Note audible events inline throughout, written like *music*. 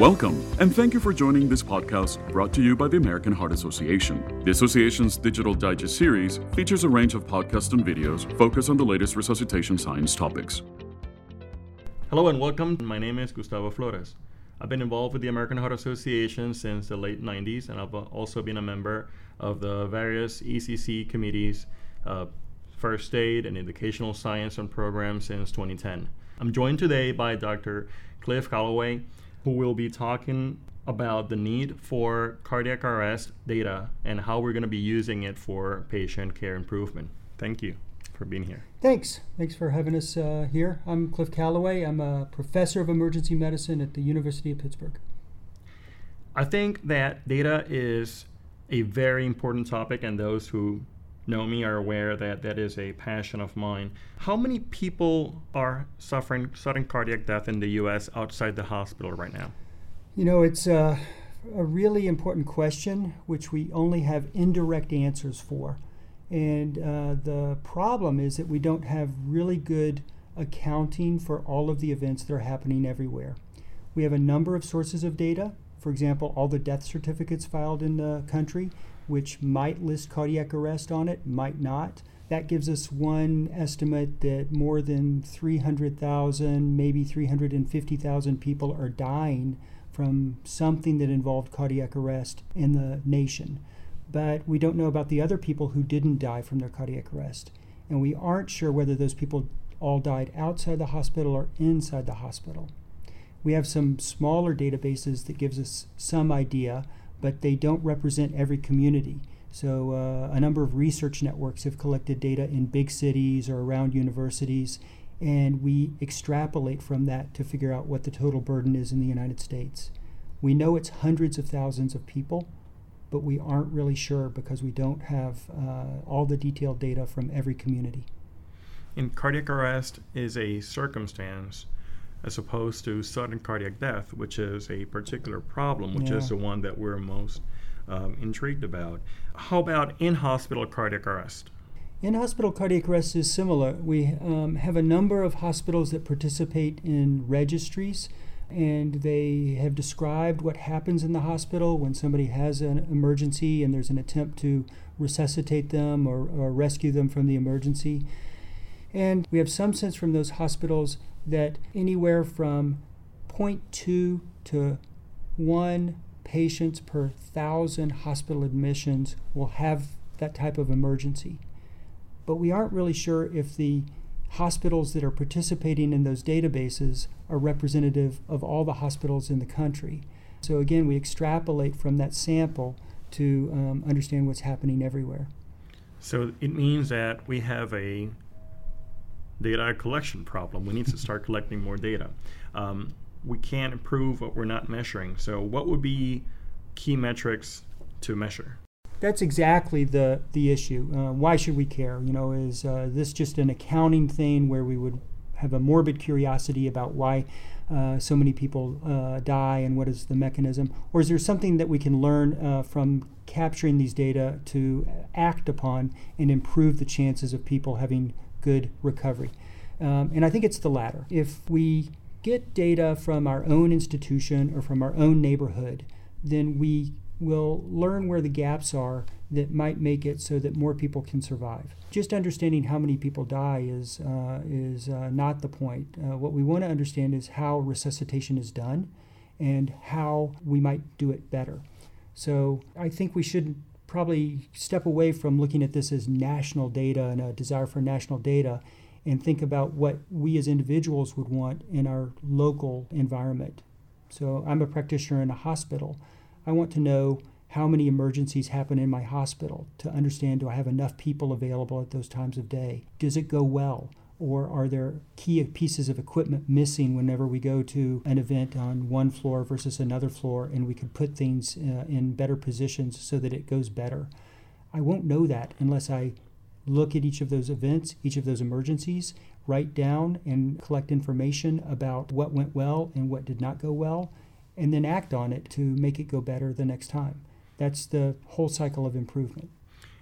Welcome, and thank you for joining this podcast brought to you by the American Heart Association. The association's Digital Digest series features a range of podcasts and videos focused on the latest resuscitation science topics. Hello and welcome. My name is Gustavo Flores. I've been involved with the American Heart Association since the late 90s, and I've also been a member of the various ECC committees, uh, first aid and educational science and programs since 2010. I'm joined today by Dr. Cliff Callaway, who will be talking about the need for cardiac arrest data and how we're going to be using it for patient care improvement. Thank you for being here. Thanks. Thanks for having us uh, here. I'm Cliff Callaway. I'm a professor of emergency medicine at the University of Pittsburgh. I think that data is a very important topic, and those who know me are aware that that is a passion of mine. How many people are suffering sudden cardiac death in the U.S. outside the hospital right now? You know, it's uh, a really important question, which we only have indirect answers for. And uh, the problem is that we don't have really good accounting for all of the events that are happening everywhere. We have a number of sources of data. For example, all the death certificates filed in the country which might list cardiac arrest on it, might not. That gives us one estimate that more than 300,000, maybe 350,000 people are dying from something that involved cardiac arrest in the nation. But we don't know about the other people who didn't die from their cardiac arrest. And we aren't sure whether those people all died outside the hospital or inside the hospital. We have some smaller databases that gives us some idea but they don't represent every community. So, uh, a number of research networks have collected data in big cities or around universities, and we extrapolate from that to figure out what the total burden is in the United States. We know it's hundreds of thousands of people, but we aren't really sure because we don't have uh, all the detailed data from every community. In cardiac arrest is a circumstance as opposed to sudden cardiac death, which is a particular problem, which yeah. is the one that we're most um, intrigued about. How about in hospital cardiac arrest? In hospital cardiac arrest is similar. We um, have a number of hospitals that participate in registries, and they have described what happens in the hospital when somebody has an emergency and there's an attempt to resuscitate them or, or rescue them from the emergency. And we have some sense from those hospitals that anywhere from 0.2 to 1 patients per thousand hospital admissions will have that type of emergency. But we aren't really sure if the hospitals that are participating in those databases are representative of all the hospitals in the country. So again, we extrapolate from that sample to um, understand what's happening everywhere. So it means that we have a data collection problem. We need to start collecting more data. Um, we can't improve what we're not measuring. So, what would be key metrics to measure? That's exactly the the issue. Uh, why should we care? You know, is uh, this just an accounting thing where we would have a morbid curiosity about why uh, so many people uh, die and what is the mechanism, or is there something that we can learn uh, from capturing these data to act upon and improve the chances of people having good recovery. Um, and I think it's the latter. If we get data from our own institution or from our own neighborhood, then we will learn where the gaps are that might make it so that more people can survive. Just understanding how many people die is, uh, is uh, not the point. Uh, what we want to understand is how resuscitation is done and how we might do it better. So I think we should probably step away from looking at this as national data and a desire for national data and think about what we as individuals would want in our local environment. So, I'm a practitioner in a hospital. I want to know how many emergencies happen in my hospital to understand do I have enough people available at those times of day? Does it go well? Or are there key pieces of equipment missing whenever we go to an event on one floor versus another floor and we could put things uh, in better positions so that it goes better? I won't know that unless i look at each of those events each of those emergencies write down and collect information about what went well and what did not go well and then act on it to make it go better the next time. That's the whole cycle of improvement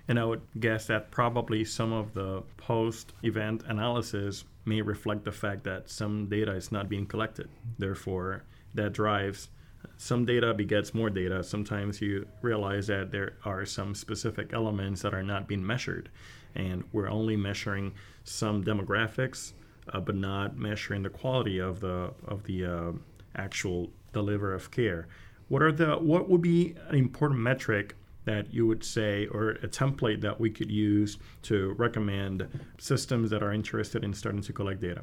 and I would guess that probably some of the post event analysis may reflect the fact that some data is not being collected. Therefore, that drives some data begets more data. Sometimes you realize that there are some specific elements that are not being measured, and we're only measuring some demographics, uh, but not measuring the quality of the of the uh, actual deliver of care. What are the what would be an important metric that you would say, or a template that we could use to recommend systems that are interested in starting to collect data?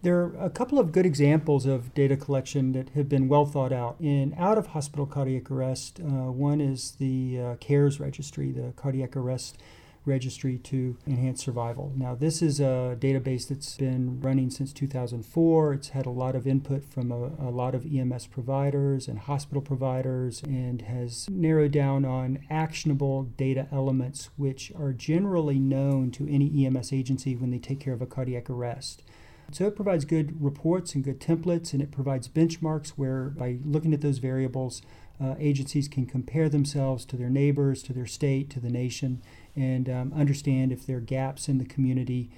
There are a couple of good examples of data collection that have been well thought out. In out of hospital cardiac arrest, uh, one is the uh, CARES registry, the cardiac arrest registry to enhance survival. Now, this is a database that's been running since 2004. It's had a lot of input from a, a, lot of EMS providers and hospital providers and has narrowed down on actionable data elements which are generally known to any EMS agency when they take care of a cardiac arrest. So it provides good reports and good templates, and it provides benchmarks where, by looking at those variables, uh, agencies can compare themselves to their neighbors, to their state, to the nation, and um, understand if there are gaps in the community,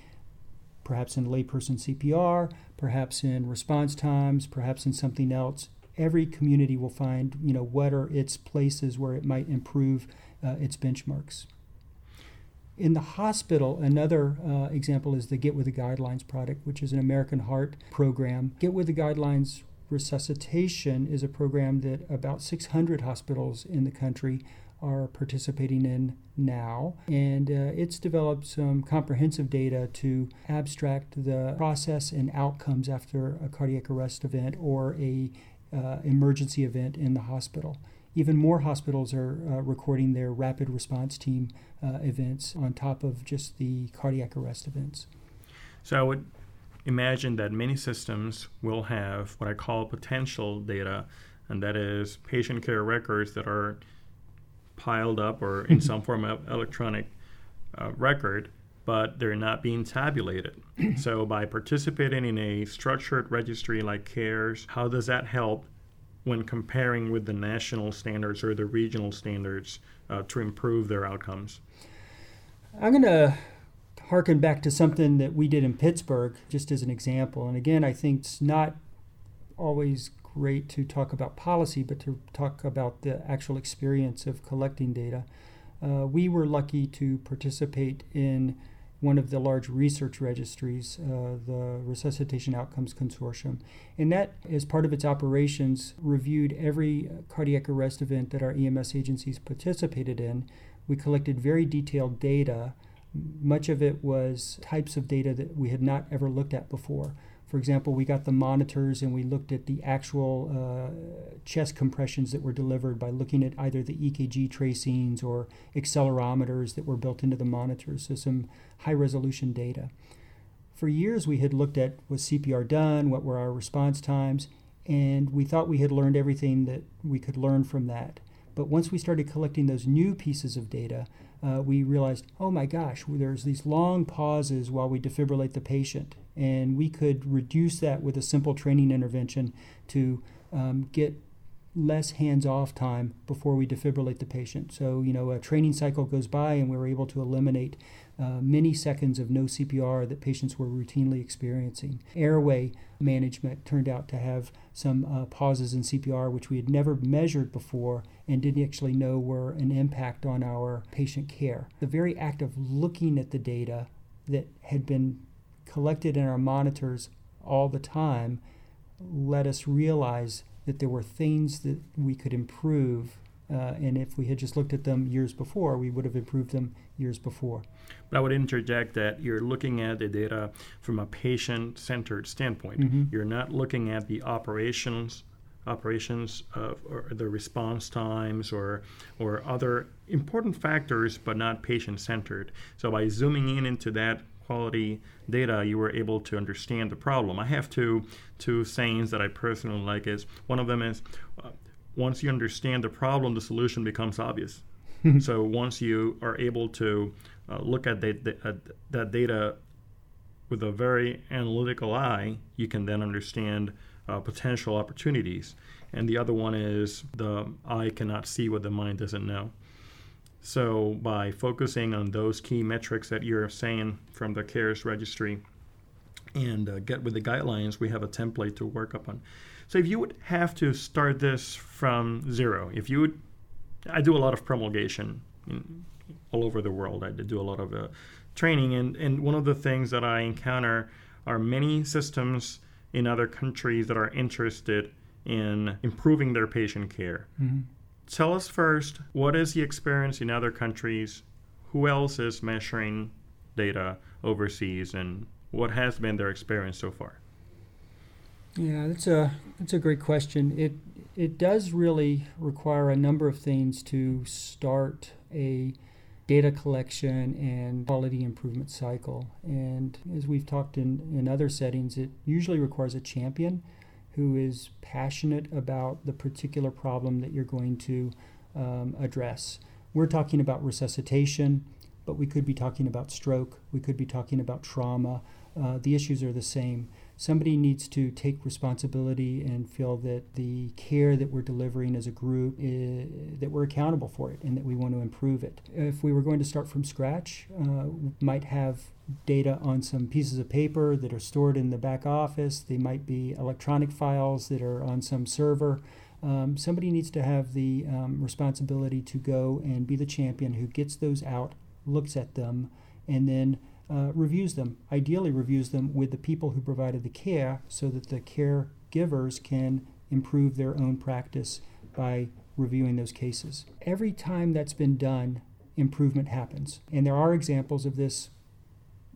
perhaps in layperson CPR, perhaps in response times, perhaps in something else. Every community will find, you know, what are its places where it might improve uh, its benchmarks. In the hospital, another uh, example is the Get With the Guidelines product, which is an American Heart program. Get With the Guidelines resuscitation is a program that about 600 hospitals in the country are participating in now. And uh, it's developed some comprehensive data to abstract the process and outcomes after a cardiac arrest event or a uh, emergency event in the hospital. Even more hospitals are uh, recording their rapid response team uh, events on top of just the cardiac arrest events. So I would imagine that many systems will have what I call potential data, and that is patient care records that are piled up or in some form of electronic uh, record, but they're not being tabulated. so by participating in a structured registry like CARES, how does that help when comparing with the national standards or the regional standards uh, to improve their outcomes? I'm going to harken back to something that we did in Pittsburgh, just as an example. And again, I think it's not always great to talk about policy, but to talk about the actual experience of collecting data. Uh, we were lucky to participate in one of the large research registries, uh, the Resuscitation Outcomes Consortium. And that, as part of its operations, reviewed every cardiac arrest event that our EMS agencies participated in. We collected very detailed data. Much of it was types of data that we had not ever looked at before. For example, we got the monitors and we looked at the actual uh, chest compressions that were delivered by looking at either the EKG tracings or accelerometers that were built into the monitors, so some high resolution data. For years, we had looked at was CPR done, what were our response times, and we thought we had learned everything that we could learn from that. But once we started collecting those new pieces of data, uh, we realized, oh my gosh, there's these long pauses while we defibrillate the patient. And we could reduce that with a simple training intervention to um, get less hands off time before we defibrillate the patient. So, you know, a training cycle goes by and we were able to eliminate uh, many seconds of no CPR that patients were routinely experiencing. Airway management turned out to have some uh, pauses in CPR, which we had never measured before and didn't actually know were an impact on our patient care. The very act of looking at the data that had been collected in our monitors all the time let us realize that there were things that we could improve. Uh, and if we had just looked at them years before, we would have improved them years before. But I would interject that you're looking at the data from a patient centered standpoint. Mm-hmm. You're not looking at the operations operations of, or the response times or or other important factors but not patient centered so by zooming in into that quality data, you were able to understand the problem. I have two two sayings that I personally like. Is one of them is, uh, once you understand the problem, the solution becomes obvious. *laughs* so once you are able to uh, look at the, the, uh, that data with a very analytical eye, you can then understand uh, potential opportunities. And the other one is the eye cannot see what the mind doesn't know. So by focusing on those key metrics that you're saying from the CARES registry and uh, get with the guidelines, we have a template to work upon. So if you would have to start this from zero, if you would, I do a lot of promulgation in, all over the world. I do a lot of uh, training, and, and one of the things that I encounter are many systems in other countries that are interested in improving their patient care. Mm-hmm. Tell us first what is the experience in other countries? Who else is measuring data overseas, and what has been their experience so far? Yeah, that's a that's a great question. It it does really require a number of things to start a data collection and quality improvement cycle. And as we've talked in, in other settings, it usually requires a champion who is passionate about the particular problem that you're going to um, address. We're talking about resuscitation, but we could be talking about stroke, we could be talking about trauma. Uh, the issues are the same. Somebody needs to take responsibility and feel that the care that we're delivering as a group is, that we're accountable for it and that we want to improve it. If we were going to start from scratch uh, might have data on some pieces of paper that are stored in the back office. They might be electronic files that are on some server. Um, somebody needs to have the um, responsibility to go and be the champion who gets those out looks at them and then uh, reviews them, ideally reviews them with the people who provided the care so that the caregivers can improve their own practice by reviewing those cases. Every time that's been done, improvement happens. And there are examples of this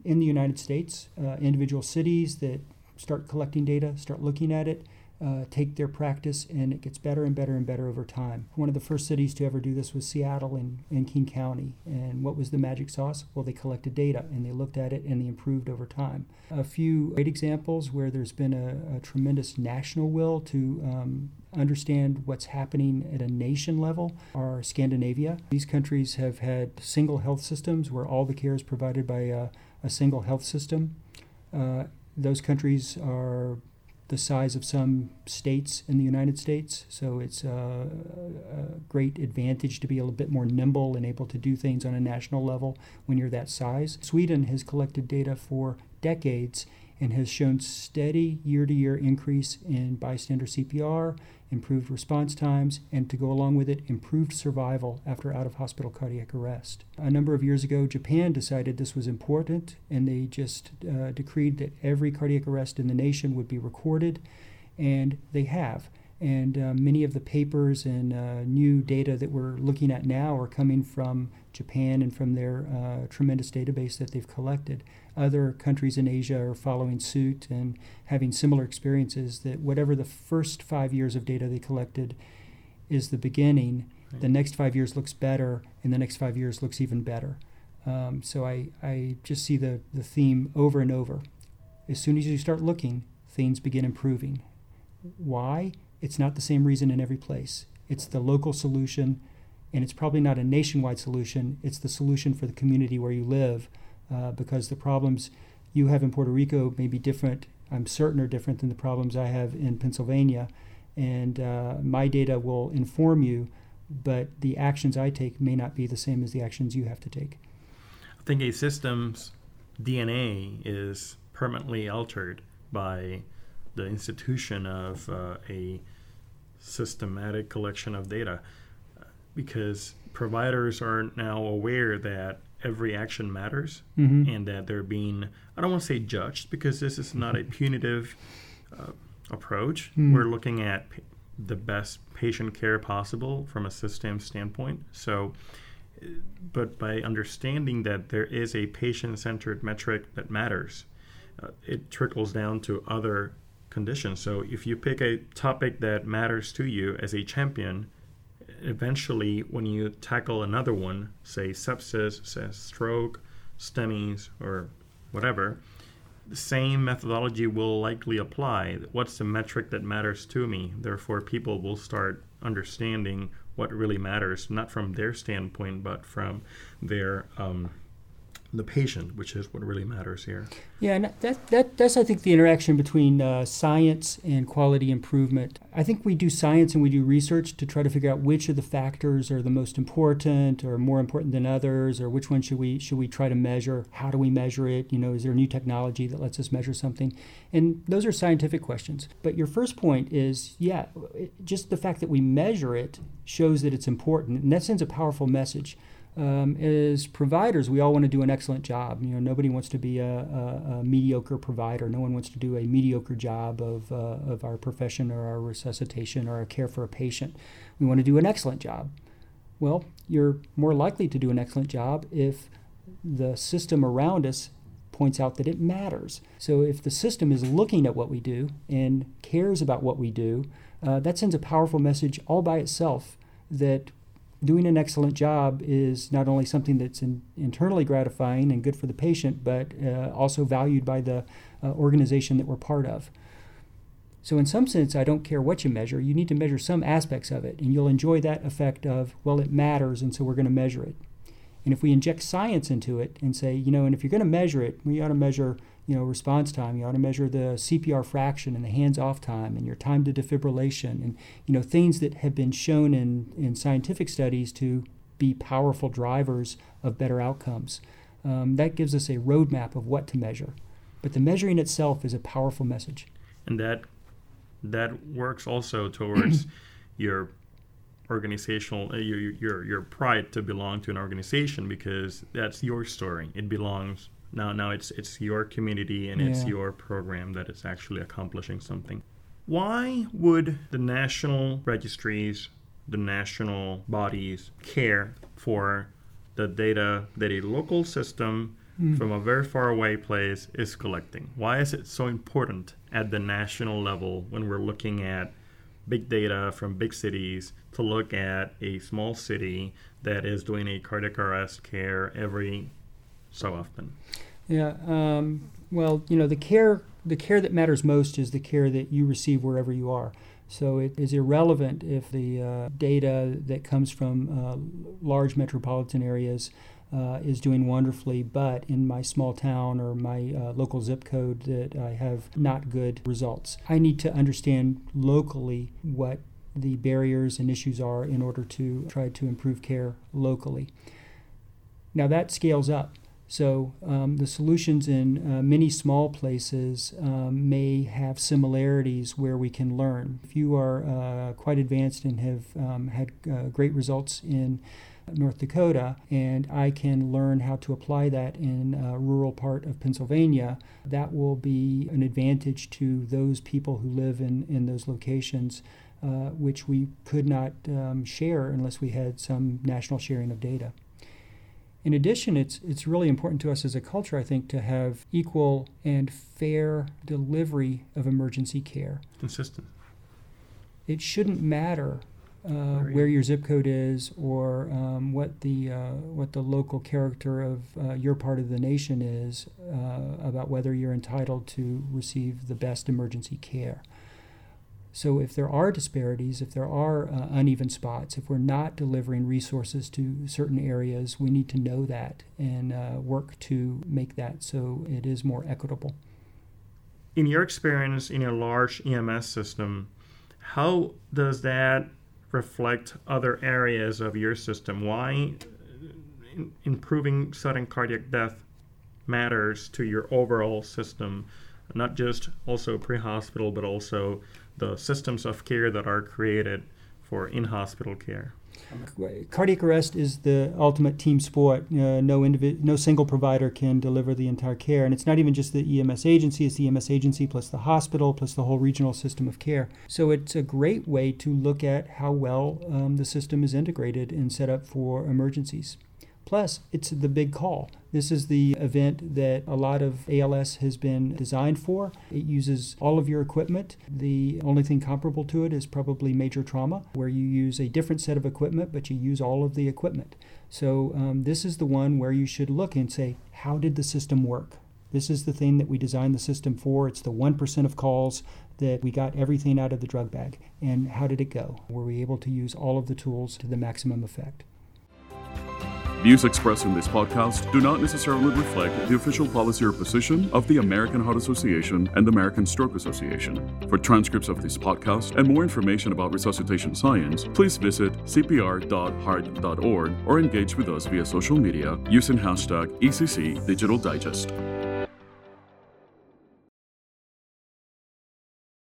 in the United States, uh, individual cities that start collecting data, start looking at it, uh, take their practice, and it gets better and better and better over time. One of the first cities to ever do this was Seattle in, in King County. And what was the magic sauce? Well, they collected data and they looked at it and they improved over time. A few great examples where there's been a, a tremendous national will to um, understand what's happening at a nation level are Scandinavia. These countries have had single health systems where all the care is provided by a, a single health system. Uh, those countries are the size of some states in the United States. So it's a, a, great advantage to be a little bit more nimble and able to do things on a national level when you're that size. Sweden has collected data for decades and has shown steady year to year increase in bystander CPR, improved response times, and to go along with it, improved survival after out of hospital cardiac arrest. A number of years ago, Japan decided this was important and they just uh, decreed that every cardiac arrest in the nation would be recorded, and they have. And uh, many of the papers and uh, new data that we're looking at now are coming from Japan and from their uh, tremendous database that they've collected. Other countries in Asia are following suit and having similar experiences that whatever the first five years of data they collected is the beginning, right. the next five years looks better, and the next five years looks even better. Um, so I, I just see the, the theme over and over. As soon as you start looking, things begin improving. Why? It's not the same reason in every place. It's the local solution, and it's probably not a nationwide solution. It's the solution for the community where you live, uh, because the problems you have in Puerto Rico may be different. I'm certain are different than the problems I have in Pennsylvania, and uh, my data will inform you, but the actions I take may not be the same as the actions you have to take. I think a system's DNA is permanently altered by the institution of uh, a systematic collection of data because providers are now aware that every action matters mm-hmm. and that they're being i don't want to say judged because this is not a mm-hmm. punitive uh, approach mm-hmm. we're looking at p- the best patient care possible from a system standpoint so but by understanding that there is a patient-centered metric that matters uh, it trickles down to other conditions. So if you pick a topic that matters to you as a champion, eventually when you tackle another one, say sepsis, say stroke, STEMIs, or whatever, the same methodology will likely apply. What's the metric that matters to me? Therefore, people will start understanding what really matters, not from their standpoint, but from their um, the patient, which is what really matters here. Yeah, and that, that that's I think the interaction between uh, science and quality improvement. I think we do science and we do research to try to figure out which of the factors are the most important or more important than others, or which one should we should we try to measure? How do we measure it? You know, is there a new technology that lets us measure something? And those are scientific questions. But your first point is, yeah, just the fact that we measure it shows that it's important, and that sends a powerful message um, as providers, we all want to do an excellent job. You know, nobody wants to be a, a, a mediocre provider. No one wants to do a mediocre job of, uh, of our profession or our resuscitation or our care for a patient. We want to do an excellent job. Well, you're more likely to do an excellent job if the system around us points out that it matters. So if the system is looking at what we do and cares about what we do, uh, that sends a powerful message all by itself that doing an excellent job is not only something that's in, internally gratifying and good for the patient, but uh, also valued by the uh, organization that we're part of. So, in some sense, I don't care what you measure. You need to measure some aspects of it, and you'll enjoy that effect of, well, it matters, and so we're going to measure it. And if we inject science into it and say, you know, and if you're going to measure it, we ought to measure you know, response time. You ought to measure the CPR fraction and the hands-off time and your time to defibrillation and you know things that have been shown in, in scientific studies to be powerful drivers of better outcomes. Um, that gives us a roadmap of what to measure. But the measuring itself is a powerful message. And that that works also towards *clears throat* your organizational uh, your, your your pride to belong to an organization because that's your story. It belongs now, now it's it's your community and yeah. it's your program that is actually accomplishing something. Why would the national registries, the national bodies care for the data that a local system mm. from a very far away place is collecting? Why is it so important at the national level when we're looking at big data from big cities to look at a small city that is doing a cardiac arrest care every so often? Yeah. Um, well, you know, the care the care that matters most is the care that you receive wherever you are. So it is irrelevant if the uh, data that comes from uh, large metropolitan areas uh, is doing wonderfully, but in my small town or my uh, local zip code that I have not good results. I need to understand locally what the barriers and issues are in order to try to improve care locally. Now that scales up. So um, the solutions in uh, many small places um, may have similarities where we can learn. If you are uh, quite advanced and have um, had uh, great results in North Dakota, and I can learn how to apply that in a rural part of Pennsylvania, that will be an advantage to those people who live in, in those locations, uh, which we could not um, share unless we had some national sharing of data. In addition, it's, it's really important to us as a culture, I think, to have equal and fair delivery of emergency care. Consistent. It shouldn't matter uh, where your zip code is or um, what the uh, what the local character of uh, your part of the nation is uh, about whether you're entitled to receive the best emergency care. So, if there are disparities, if there are uh, uneven spots, if we're not delivering resources to certain areas, we need to know that and uh, work to make that so it is more equitable. In your experience in a large EMS system, how does that reflect other areas of your system? Why improving sudden cardiac death matters to your overall system, not just also pre hospital, but also the systems of care that are created for in hospital care. Cardiac arrest is the ultimate team sport. Uh, no individ- no single provider can deliver the entire care, and it's not even just the EMS agency; it's the EMS agency plus the hospital plus the whole regional system of care. So it's a great way to look at how well um, the system is integrated and set up for emergencies. Plus, it's the big call. This is the event that a lot of ALS has been designed for. It uses all of your equipment. The only thing comparable to it is probably major trauma, where you use a different set of equipment, but you use all of the equipment. So, um, this is the one where you should look and say, how did the system work? This is the thing that we designed the system for. It's the 1% of calls that we got everything out of the drug bag. And how did it go? Were we able to use all of the tools to the maximum effect? Views expressed in this podcast do not necessarily reflect the official policy or position of the American Heart Association and the American Stroke Association. For transcripts of this podcast and more information about resuscitation science, please visit cpr.heart.org or engage with us via social media using hashtag ECC Digital Digest.